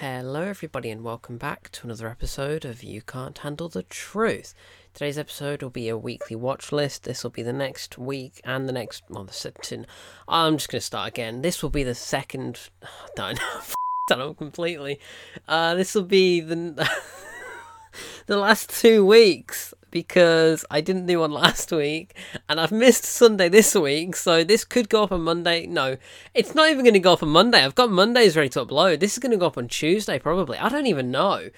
Hello, everybody, and welcome back to another episode of You Can't Handle the Truth. Today's episode will be a weekly watch list. This will be the next week and the next. Well, the second. I'm just going to start again. This will be the second. Done. that up completely. Uh, this will be the the last two weeks because I didn't do one last week and I've missed Sunday this week, so this could go up on Monday. No, it's not even going to go up on Monday. I've got Mondays ready to upload. This is going to go up on Tuesday probably. I don't even know.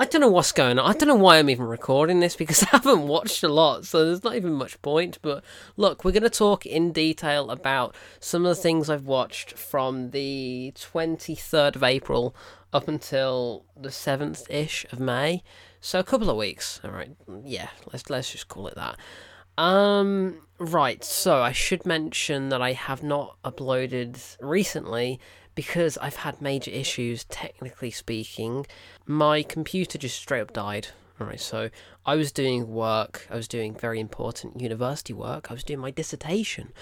I don't know what's going on. I don't know why I'm even recording this because I haven't watched a lot, so there's not even much point. But look, we're going to talk in detail about some of the things I've watched from the 23rd of April up until the 7th ish of May. So a couple of weeks. All right. Yeah, let's let's just call it that. Um right, so I should mention that I have not uploaded recently because I've had major issues technically speaking. My computer just straight up died. Alright, so I was doing work, I was doing very important university work, I was doing my dissertation,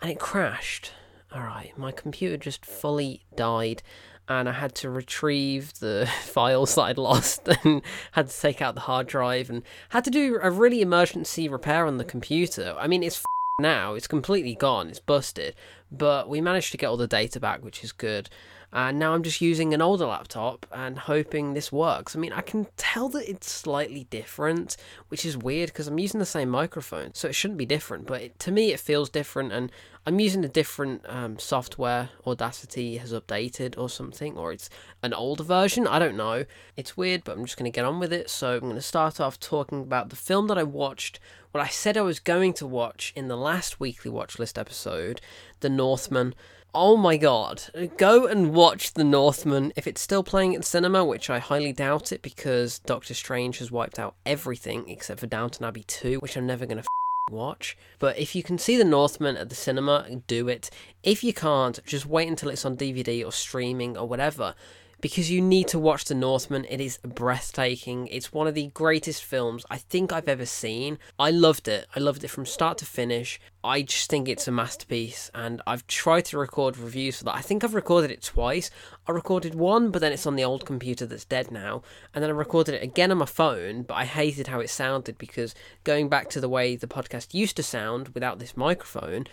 and it crashed. Alright, my computer just fully died, and I had to retrieve the files that I'd lost and had to take out the hard drive and had to do a really emergency repair on the computer. I mean, it's now, it's completely gone, it's busted, but we managed to get all the data back, which is good. And now I'm just using an older laptop and hoping this works. I mean, I can tell that it's slightly different, which is weird because I'm using the same microphone, so it shouldn't be different. But it, to me, it feels different, and I'm using a different um, software. Audacity has updated or something, or it's an older version. I don't know. It's weird, but I'm just going to get on with it. So I'm going to start off talking about the film that I watched, what I said I was going to watch in the last weekly watch list episode, The Northman. Oh my god. Go and watch The Northman if it's still playing at cinema, which I highly doubt it because Doctor Strange has wiped out everything except for Downton Abbey 2, which I'm never going to watch. But if you can see The Northman at the cinema, do it. If you can't, just wait until it's on DVD or streaming or whatever because you need to watch The Northman. It is breathtaking. It's one of the greatest films I think I've ever seen. I loved it. I loved it from start to finish. I just think it's a masterpiece, and I've tried to record reviews for that. I think I've recorded it twice. I recorded one, but then it's on the old computer that's dead now, and then I recorded it again on my phone, but I hated how it sounded because going back to the way the podcast used to sound without this microphone,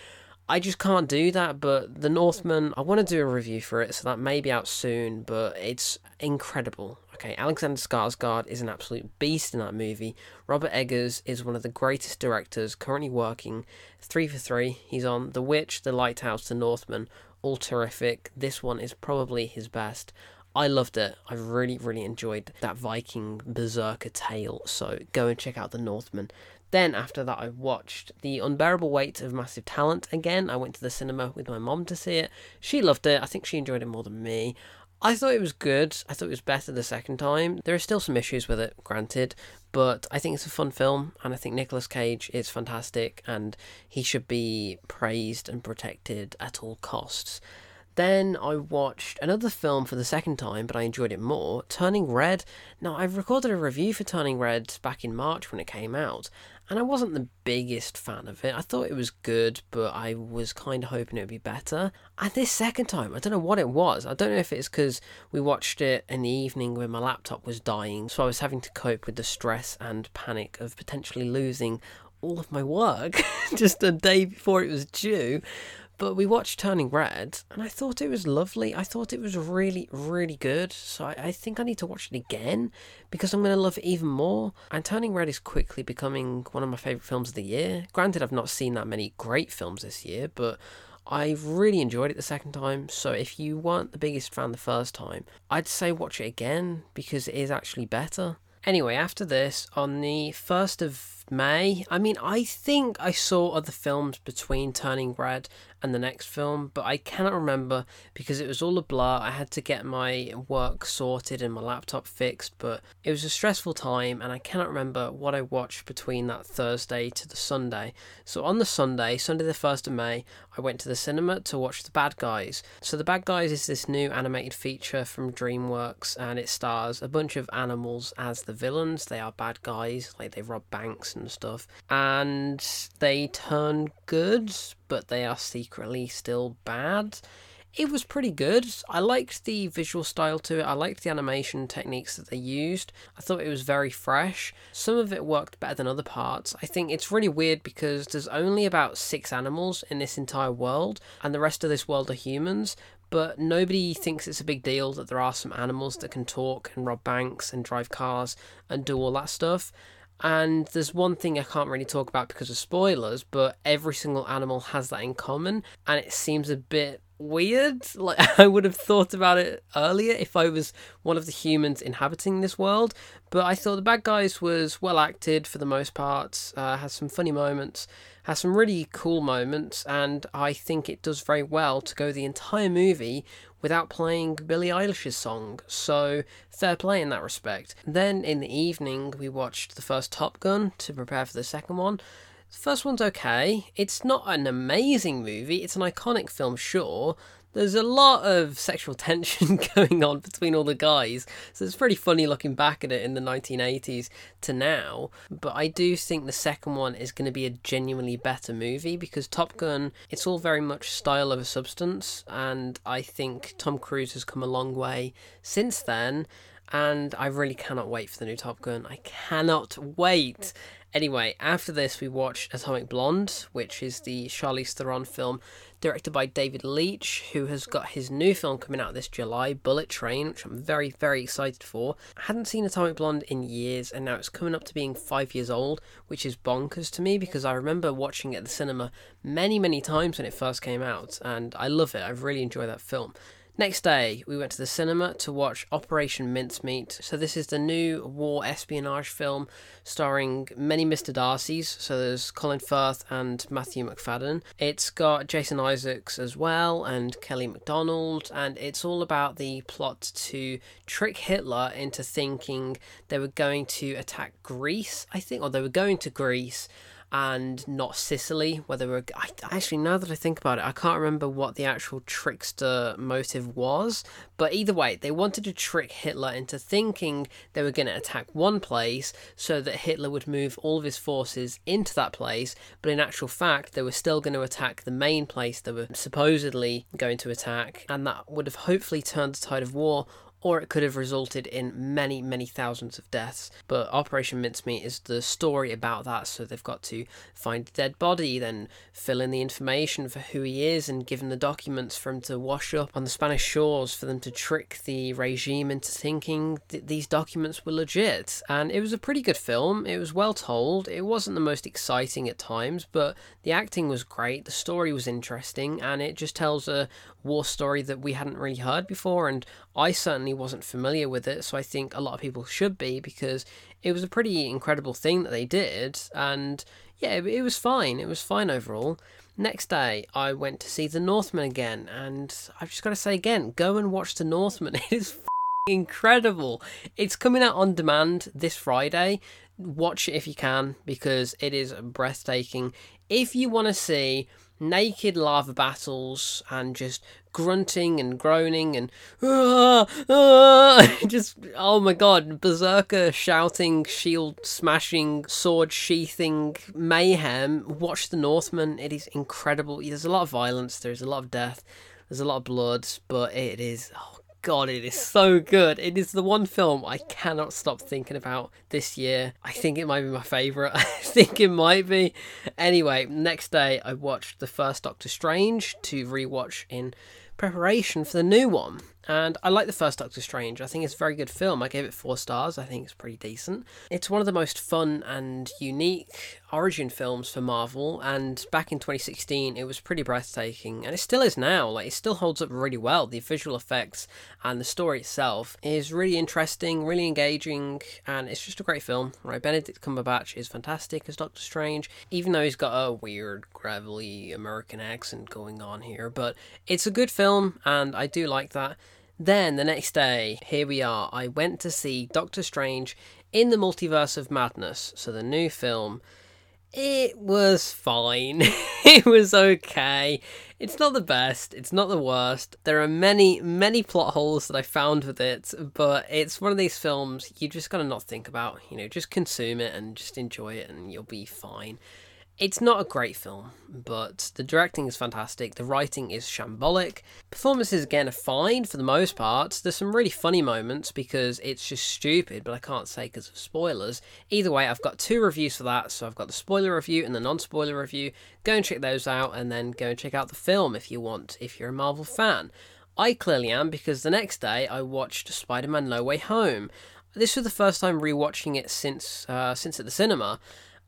I just can't do that. But The Northman, I want to do a review for it, so that may be out soon. But it's incredible. Okay, Alexander Skarsgård is an absolute beast in that movie. Robert Eggers is one of the greatest directors currently working. Three for three. He's on The Witch, The Lighthouse, The Northman. All terrific. This one is probably his best. I loved it. I really, really enjoyed that Viking berserker tale. So go and check out The Northman. Then after that, I watched The Unbearable Weight of Massive Talent again. I went to the cinema with my mom to see it. She loved it. I think she enjoyed it more than me. I thought it was good. I thought it was better the second time. There are still some issues with it, granted, but I think it's a fun film, and I think Nicolas Cage is fantastic, and he should be praised and protected at all costs. Then I watched another film for the second time, but I enjoyed it more Turning Red. Now, I've recorded a review for Turning Red back in March when it came out, and I wasn't the biggest fan of it. I thought it was good, but I was kind of hoping it would be better. And this second time, I don't know what it was. I don't know if it's because we watched it in the evening when my laptop was dying, so I was having to cope with the stress and panic of potentially losing all of my work just a day before it was due. But we watched Turning Red, and I thought it was lovely. I thought it was really, really good. So I, I think I need to watch it again because I'm going to love it even more. And Turning Red is quickly becoming one of my favourite films of the year. Granted, I've not seen that many great films this year, but I really enjoyed it the second time. So if you weren't the biggest fan the first time, I'd say watch it again because it is actually better. Anyway, after this, on the 1st of May, I mean, I think I saw other films between Turning Red and the next film, but I cannot remember because it was all a blur. I had to get my work sorted and my laptop fixed, but it was a stressful time and I cannot remember what I watched between that Thursday to the Sunday. So on the Sunday, Sunday the 1st of May, I went to the cinema to watch The Bad Guys. So The Bad Guys is this new animated feature from DreamWorks and it stars a bunch of animals as the villains. They are bad guys, like they rob banks and stuff, and they turn good, but they are secretly still bad. it was pretty good. I liked the visual style to it. I liked the animation techniques that they used. I thought it was very fresh. Some of it worked better than other parts. I think it's really weird because there's only about six animals in this entire world, and the rest of this world are humans. But nobody thinks it's a big deal that there are some animals that can talk and rob banks and drive cars and do all that stuff. And there's one thing I can't really talk about because of spoilers, but every single animal has that in common, and it seems a bit weird. Like I would have thought about it earlier if I was one of the humans inhabiting this world. But I thought the bad guys was well acted for the most part. Uh, has some funny moments, has some really cool moments, and I think it does very well to go the entire movie without playing Billie Eilish's song. So fair play in that respect. Then in the evening we watched the first Top Gun to prepare for the second one. The first one's okay. It's not an amazing movie. It's an iconic film, sure. There's a lot of sexual tension going on between all the guys, so it's pretty funny looking back at it in the 1980s to now. But I do think the second one is going to be a genuinely better movie because Top Gun, it's all very much style over substance, and I think Tom Cruise has come a long way since then. And I really cannot wait for the new Top Gun. I cannot wait. Anyway, after this, we watched Atomic Blonde, which is the Charlize Theron film directed by David Leitch, who has got his new film coming out this July, Bullet Train, which I'm very, very excited for. I hadn't seen Atomic Blonde in years, and now it's coming up to being five years old, which is bonkers to me because I remember watching it at the cinema many, many times when it first came out, and I love it. I really enjoy that film. Next day, we went to the cinema to watch Operation Mincemeat. So, this is the new war espionage film starring many Mr. Darcys. So, there's Colin Firth and Matthew Macfadyen. It's got Jason Isaacs as well and Kelly MacDonald. And it's all about the plot to trick Hitler into thinking they were going to attack Greece, I think, or they were going to Greece and not Sicily, where they were. I, actually, now that I think about it, I can't remember what the actual trickster motive was. But either way, they wanted to trick Hitler into thinking they were going to attack one place so that Hitler would move all of his forces into that place. But in actual fact, they were still going to attack the main place they were supposedly going to attack, and that would have hopefully turned the tide of war or it could have resulted in many, many thousands of deaths. But Operation Mincemeat is the story about that, so they've got to find a dead body, then fill in the information for who he is, and give him the documents for him to wash up on the Spanish shores, for them to trick the regime into thinking that these documents were legit. And it was a pretty good film, it was well told, it wasn't the most exciting at times, but the acting was great, the story was interesting, and it just tells a war story that we hadn't really heard before, and I certainly wasn't familiar with it, so I think a lot of people should be because it was a pretty incredible thing that they did, and yeah, it, it was fine. It was fine overall. Next day, I went to see The Northman again, and I've just got to say again, go and watch The Northman. It is incredible. It's coming out on demand this Friday. Watch it if you can because it is breathtaking. If you want to see naked lava battles and just grunting and groaning and ah, ah, just oh my god berserker shouting shield smashing sword sheathing mayhem. Watch the northman. It is incredible. There's a lot of violence. There's a lot of death. There's a lot of blood but it is oh god, it is so good. It is the one film I cannot stop thinking about this year. I think it might be my favourite. I think it might be. Anyway, next day I watched the first Doctor Strange to rewatch in preparation for the new one. And I like the first Doctor Strange. I think it's a very good film. I gave it four stars. I think it's pretty decent. It's one of the most fun and unique origin films for Marvel. And back in 2016, it was pretty breathtaking. And it still is now. Like, it still holds up really well. The visual effects and the story itself is really interesting, really engaging. And it's just a great film, right? Benedict Cumberbatch is fantastic as Doctor Strange, even though he's got a weird, gravelly American accent going on here. But it's a good film, and I do like that. Then the next day, here we are. I went to see Doctor Strange in the Multiverse of Madness, so the new film. It was fine. it was okay. It's not the best, it's not the worst. There are many, many plot holes that I found with it, but it's one of these films you just gotta not think about. You know, just consume it and just enjoy it, and you'll be fine It's not a great film, but the directing is fantastic, the writing is shambolic. Performances, again, are fine for the most part. There's some really funny moments because it's just stupid, but I can't say because of spoilers. Either way, I've got two reviews for that, so I've got the spoiler review and the non spoiler review. Go and check those out, and then go and check out the film if you want, if you're a Marvel fan. I clearly am because the next day I watched Spider Man No Way Home. This was the first time rewatching it since uh, since at the cinema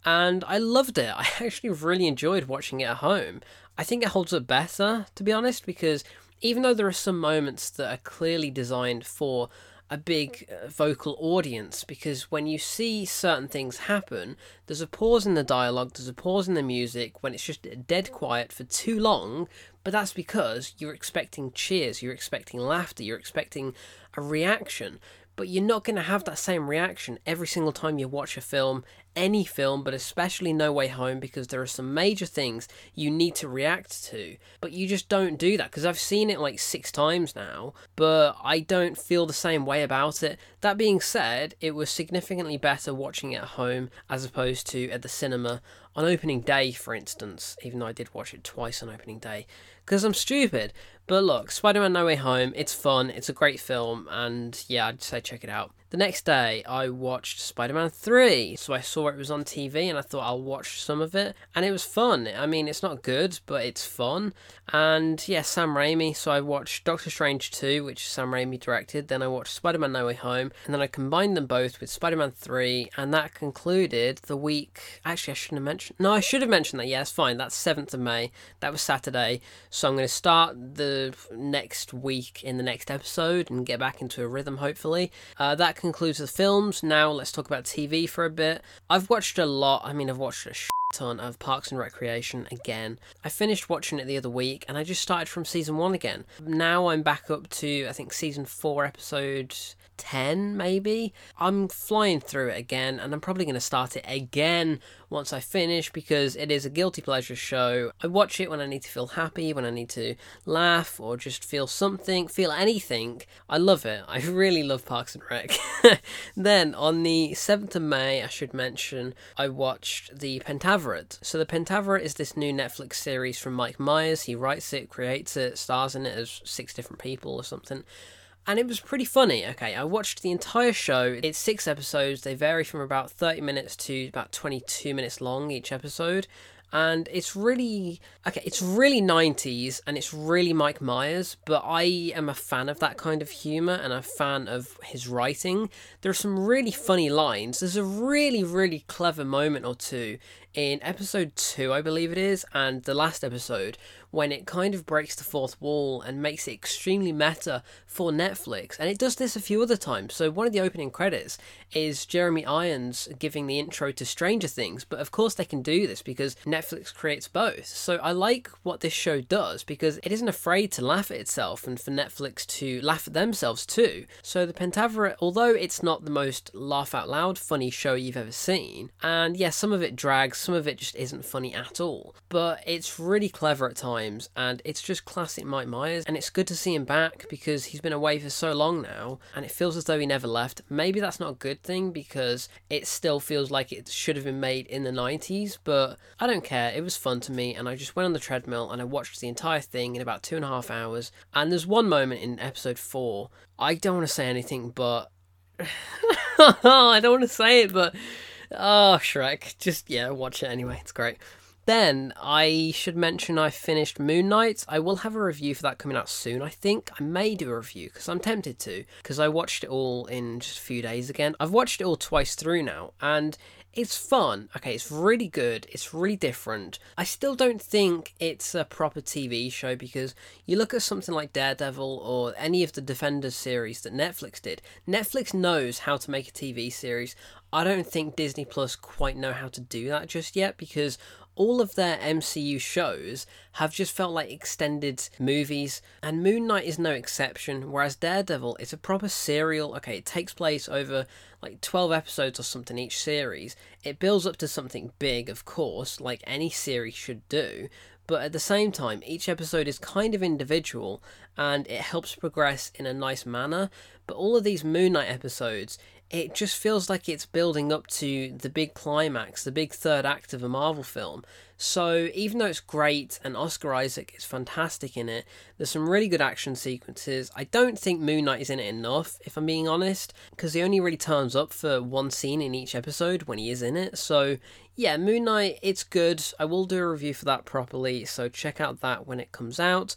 and I loved it. I actually really enjoyed watching it at home. I think it holds up better, to be honest, because even though there are some moments that are clearly designed for a big uh, vocal audience, because when you see certain things happen, there's a pause in the dialogue, there's a pause in the music when it's just dead quiet for too long, but that's because you're expecting cheers, you're expecting laughter, you're expecting a reaction but you're not going to have that same reaction every single time you watch a film, any film, but especially No Way Home, because there are some major things you need to react to. But you just don't do that because I've seen it like six times now, but I don't feel the same way about it. That being said, it was significantly better watching it at home as opposed to at the cinema on opening day, for instance, even though I did watch it twice on opening day because I'm stupid. But look, Spider Man No Way Home, it's fun, it's a great film, and yeah, I'd say check it out. The next day, I watched Spider Man 3. So I saw it was on TV and I thought I'll watch some of it. And it was fun. I mean, it's not good, but it's fun. And yeah, Sam Raimi. So I watched Doctor Strange 2, which Sam Raimi directed. Then I watched Spider Man No Way Home. And then I combined them both with Spider Man 3. And that concluded the week. Actually, I shouldn't have mentioned. No, I should have mentioned that. Yes, yeah, fine. That's 7th of May. That was Saturday. So I'm going to start the next week in the next episode and get back into a rhythm, hopefully. Uh, that concludes the films. Now let's talk about TV for a bit. I've watched a lot. I mean, I've watched a ton of Parks and Recreation again. I finished watching it the other week and I just started from season one again. Now I'm back up to, I think, season four, episode 10 maybe. I'm flying through it again and I'm probably going to start it again once I finish because it is a guilty pleasure show. I watch it when I need to feel happy, when I need to laugh or just feel something, feel anything. I love it. I really love Parks and Rec. then on the 7th of May, I should mention, I watched The Pentaverate. So The Pentaverate is this new Netflix series from Mike Myers. He writes it, creates it, stars in it as six different people or something and it was pretty funny. Okay, I watched the entire show. It's six episodes. They vary from about 30 minutes to about 22 minutes long each episode. And it's really okay, it's really 90s and it's really Mike Myers, but I am a fan of that kind of humor and a fan of his writing. There are some really funny lines. There's a really, really clever moment or two in episode two, I believe it is, and the last episode, when it kind of breaks the fourth wall and makes it extremely meta for Netflix. And it does this a few other times. So, one of the opening credits is Jeremy Irons giving the intro to Stranger Things, but of course they can do this because Netflix creates both. So, I like what this show does because it isn't afraid to laugh at itself and for Netflix to laugh at themselves too. So, The Pentaverate, although it's not the most laugh out loud funny show you've ever seen, and yes, yeah, some of it drags, some of it just isn't funny at all, but it's really clever at times and it's just classic Mike Myers. And it's good to see him back because he's been away for so long now, and it feels as though he never left. Maybe that's not a good thing because it still feels like it should have been made in the 90s, but I don't care. It was fun to me, and I just went on the treadmill and I watched the entire thing in about two and a half hours. And there's one moment in episode four, I don't want to say anything, but. I don't want to say it, but. Oh, Shrek. Just, yeah, watch it anyway. It's great. Then I should mention I finished Moon Knight. I will have a review for that coming out soon. I think I may do a review because I'm tempted to because I watched it all in just a few days again. I've watched it all twice through now and it's fun. Okay, it's really good. It's really different. I still don't think it's a proper TV show because you look at something like Daredevil or any of the Defenders series that Netflix did. Netflix knows how to make a TV series. I don't think Disney Plus quite know how to do that just yet because all of their MCU shows have just felt like extended movies, and Moon Knight is no exception. Whereas Daredevil, it's a proper serial. Okay, it takes place over like 12 episodes or something each series. It builds up to something big, of course, like any series should do, but at the same time, each episode is kind of individual and it helps progress in a nice manner. But all of these Moon Knight episodes, it just feels like it's building up to the big climax, the big third act of a Marvel film. So even though it's great and Oscar Isaac is fantastic in it, there's some really good action sequences. I don't think Moon Knight is in it enough, if I'm being honest, because he only really turns up for one scene in each episode when he is in it. So yeah, Moon Knight, it's good. I will do a review for that properly, so check out that when it comes out.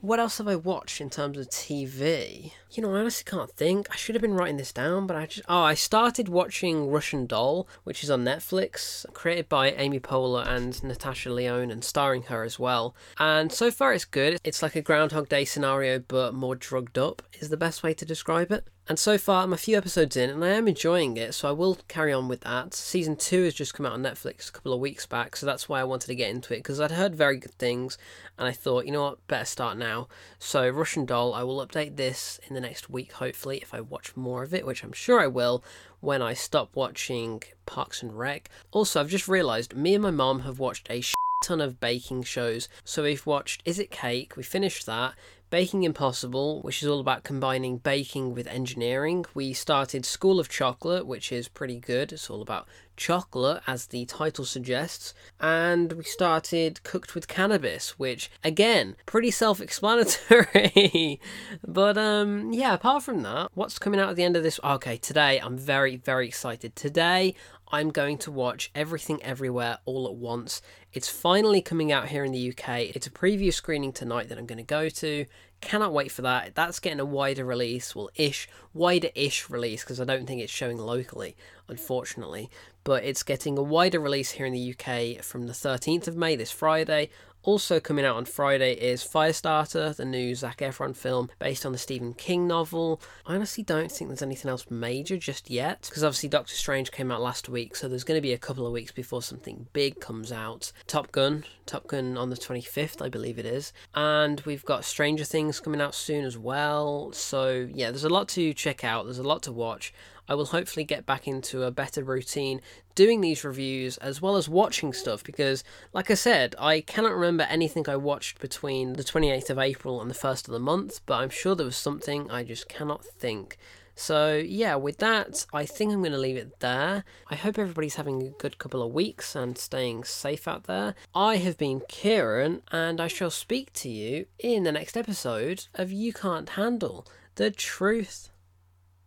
What else have I watched in terms of TV? You know, I honestly can't think. I should have been writing this down, but I just. Oh, I started watching Russian Doll, which is on Netflix, created by Amy Poehler and Natasha Lyonne, and starring her as well. And so far, it's good. It's like a Groundhog Day scenario, but more drugged up, is the best way to describe it. And so far, I'm a few episodes in, and I am enjoying it, so I will carry on with that. Season 2 has just come out on Netflix a couple of weeks back, so that's why I wanted to get into it, because I'd heard very good things, and I thought, you know what, better start now. So, Russian Doll, I will update this in the next week, hopefully, if I watch more of it, which I'm sure I will when I stop watching Parks and Rec. Also, I've just realised me and my mom have watched a ton of baking shows. So we've watched Is It Cake? We finished that. Baking Impossible, which is all about combining baking with engineering. We started School of Chocolate, which is pretty good. It's all about chocolate, as the title suggests. And we started Cooked with Cannabis, which, again, pretty self explanatory. but um, yeah, apart from that, what's coming out at the end of this? Okay, today I'm very, very excited. Today I'm going to watch Everything Everywhere all at once. It's finally coming out here in the UK. It's a preview screening tonight that I'm going to go to. Cannot wait for that. That's getting a wider release, well, ish, wider ish release, because I don't think it's showing locally, unfortunately. But it's getting a wider release here in the UK from the 13th of May, this Friday, also coming out on Friday is Firestarter, the new Zac Efron film based on the Stephen King novel. I honestly don't think there's anything else major just yet, because obviously Doctor Strange came out last week, so there's going to be a couple of weeks before something big comes out. Top Gun, Top Gun on the 25th, I believe it is. And we've got Stranger Things coming out soon as well. So yeah, there's a lot to check out, there's a lot to watch. I will hopefully get back into a better routine doing these reviews as well as watching stuff because, like I said, I cannot remember anything I watched between the 28th of April and the 1st of the month, but I'm sure there was something I just cannot think. So, yeah, with that, I think I'm going to leave it there. I hope everybody's having a good couple of weeks and staying safe out there. I have been Kieran, and I shall speak to you in the next episode of You Can't Handle the Truth.